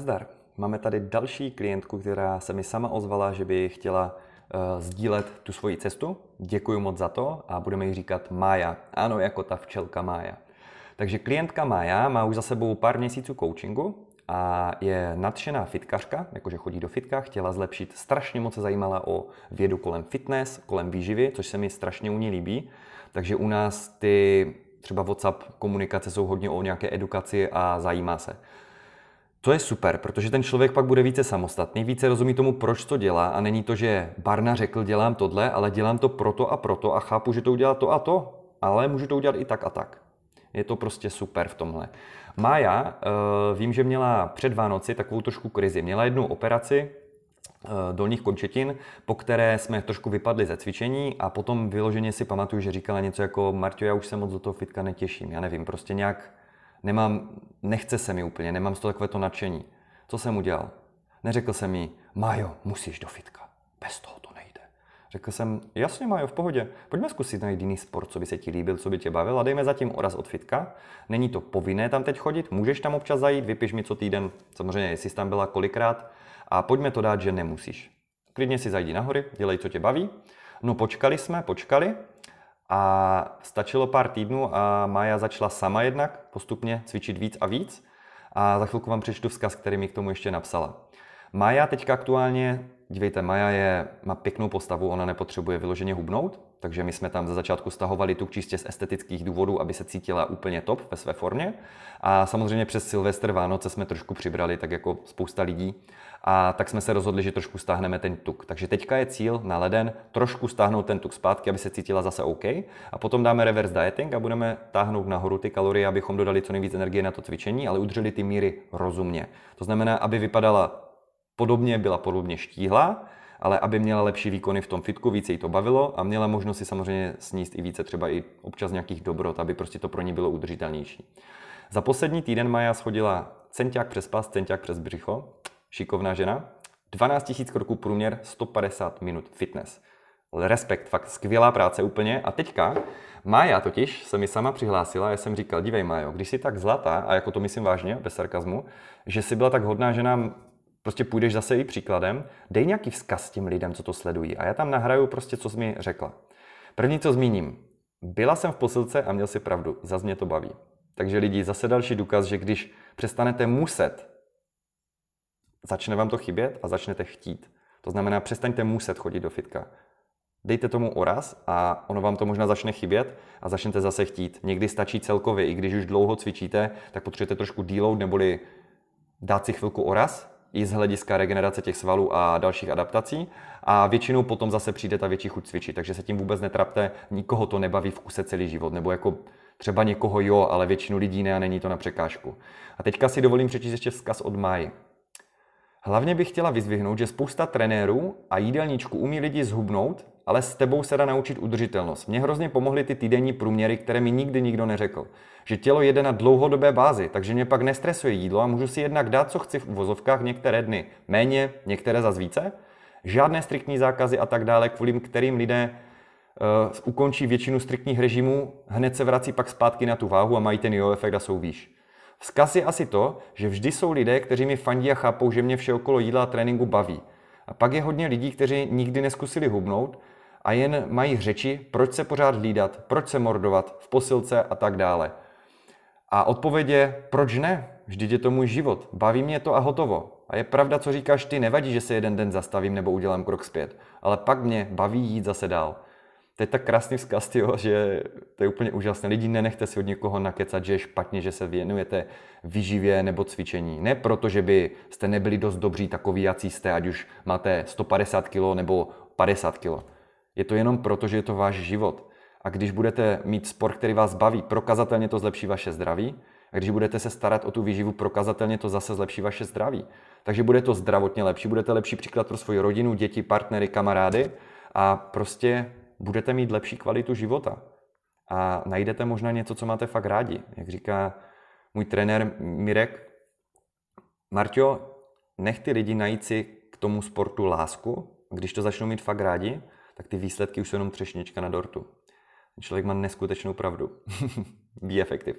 nazdar. Máme tady další klientku, která se mi sama ozvala, že by chtěla uh, sdílet tu svoji cestu. Děkuji moc za to a budeme jí říkat Mája. Ano, jako ta včelka Mája. Takže klientka Mája má už za sebou pár měsíců coachingu a je nadšená fitkařka, jakože chodí do fitka, chtěla zlepšit, strašně moc se zajímala o vědu kolem fitness, kolem výživy, což se mi strašně u ní líbí. Takže u nás ty třeba WhatsApp komunikace jsou hodně o nějaké edukaci a zajímá se. To je super, protože ten člověk pak bude více samostatný, více rozumí tomu, proč to dělá a není to, že Barna řekl, dělám tohle, ale dělám to proto a proto a chápu, že to udělá to a to, ale můžu to udělat i tak a tak. Je to prostě super v tomhle. Mája, eh, vím, že měla před Vánoci takovou trošku krizi. Měla jednu operaci eh, dolních končetin, po které jsme trošku vypadli ze cvičení a potom vyloženě si pamatuju, že říkala něco jako Marťo, já už se moc do toho fitka netěším. Já nevím, prostě nějak nemám, nechce se mi úplně, nemám z toho takové to nadšení. Co jsem udělal? Neřekl jsem mi, Májo, musíš do fitka. Bez toho to nejde. Řekl jsem, jasně Májo, v pohodě. Pojďme zkusit najít jiný sport, co by se ti líbil, co by tě bavil a dejme zatím oraz od fitka. Není to povinné tam teď chodit, můžeš tam občas zajít, vypiš mi co týden, samozřejmě jestli jsi tam byla kolikrát a pojďme to dát, že nemusíš. Klidně si zajdi nahory, dělej, co tě baví. No počkali jsme, počkali a stačilo pár týdnů a Maja začala sama jednak postupně cvičit víc a víc. A za chvilku vám přečtu vzkaz, který mi k tomu ještě napsala. Maja teďka aktuálně, dívejte, Maja je, má pěknou postavu, ona nepotřebuje vyloženě hubnout, takže my jsme tam za začátku stahovali tuk čistě z estetických důvodů, aby se cítila úplně top ve své formě. A samozřejmě přes Silvestr Vánoce jsme trošku přibrali, tak jako spousta lidí. A tak jsme se rozhodli, že trošku stáhneme ten tuk. Takže teďka je cíl na leden trošku stáhnout ten tuk zpátky, aby se cítila zase OK. A potom dáme reverse dieting a budeme táhnout nahoru ty kalorie, abychom dodali co nejvíc energie na to cvičení, ale udrželi ty míry rozumně. To znamená, aby vypadala podobně, byla podobně štíhla, ale aby měla lepší výkony v tom fitku, více jí to bavilo a měla možnost si samozřejmě sníst i více třeba i občas nějakých dobrot, aby prostě to pro ní bylo udržitelnější. Za poslední týden Maja schodila centák přes pas, centák přes břicho, šikovná žena, 12 000 kroků průměr, 150 minut fitness. Respekt, fakt skvělá práce úplně. A teďka Mája totiž se mi sama přihlásila, já jsem říkal, dívej Májo, když jsi tak zlatá, a jako to myslím vážně, bez sarkazmu, že jsi byla tak hodná, že nám prostě půjdeš zase i příkladem, dej nějaký vzkaz těm lidem, co to sledují. A já tam nahraju prostě, co jsi mi řekla. První, co zmíním. Byla jsem v posilce a měl si pravdu. Zas mě to baví. Takže lidi, zase další důkaz, že když přestanete muset, začne vám to chybět a začnete chtít. To znamená, přestaňte muset chodit do fitka. Dejte tomu oraz a ono vám to možná začne chybět a začnete zase chtít. Někdy stačí celkově, i když už dlouho cvičíte, tak potřebujete trošku deload neboli dát si chvilku oraz i z hlediska regenerace těch svalů a dalších adaptací. A většinou potom zase přijde ta větší chuť cvičit, takže se tím vůbec netrapte, nikoho to nebaví v kuse celý život, nebo jako třeba někoho jo, ale většinu lidí ne a není to na překážku. A teďka si dovolím přečíst ještě vzkaz od Máji. Hlavně bych chtěla vyzvihnout, že spousta trenérů a jídelníčku umí lidi zhubnout, ale s tebou se dá naučit udržitelnost. Mně hrozně pomohly ty týdenní průměry, které mi nikdy nikdo neřekl. Že tělo jede na dlouhodobé bázi, takže mě pak nestresuje jídlo a můžu si jednak dát, co chci v uvozovkách některé dny. Méně, některé za více. Žádné striktní zákazy a tak dále, kvůli kterým lidé uh, ukončí většinu striktních režimů, hned se vrací pak zpátky na tu váhu a mají ten jo efekt a jsou výš. Vzkaz je asi to, že vždy jsou lidé, kteří mi fandí a chápou, že mě vše okolo jídla a tréninku baví. A pak je hodně lidí, kteří nikdy neskusili hubnout a jen mají řeči, proč se pořád hlídat, proč se mordovat v posilce a tak dále. A odpověď je, proč ne? Vždyť je to můj život. Baví mě to a hotovo. A je pravda, co říkáš ty, nevadí, že se jeden den zastavím nebo udělám krok zpět. Ale pak mě baví jít zase dál. To je tak krásný vzkaz, tyjo, že to je úplně úžasné. Lidi, nenechte si od někoho nakecat, že je špatně, že se věnujete výživě nebo cvičení. Ne proto, že by jste nebyli dost dobří takový, jací jste, ať už máte 150 kg nebo 50 kg. Je to jenom proto, že je to váš život. A když budete mít sport, který vás baví, prokazatelně to zlepší vaše zdraví. A když budete se starat o tu výživu, prokazatelně to zase zlepší vaše zdraví. Takže bude to zdravotně lepší, budete lepší příklad pro svoji rodinu, děti, partnery, kamarády a prostě budete mít lepší kvalitu života. A najdete možná něco, co máte fakt rádi. Jak říká můj trenér Mirek, Marťo, nech ty lidi najít si k tomu sportu lásku. Když to začnou mít fakt rádi, tak ty výsledky už jsou jenom třešnička na dortu. Člověk má neskutečnou pravdu. Be effective.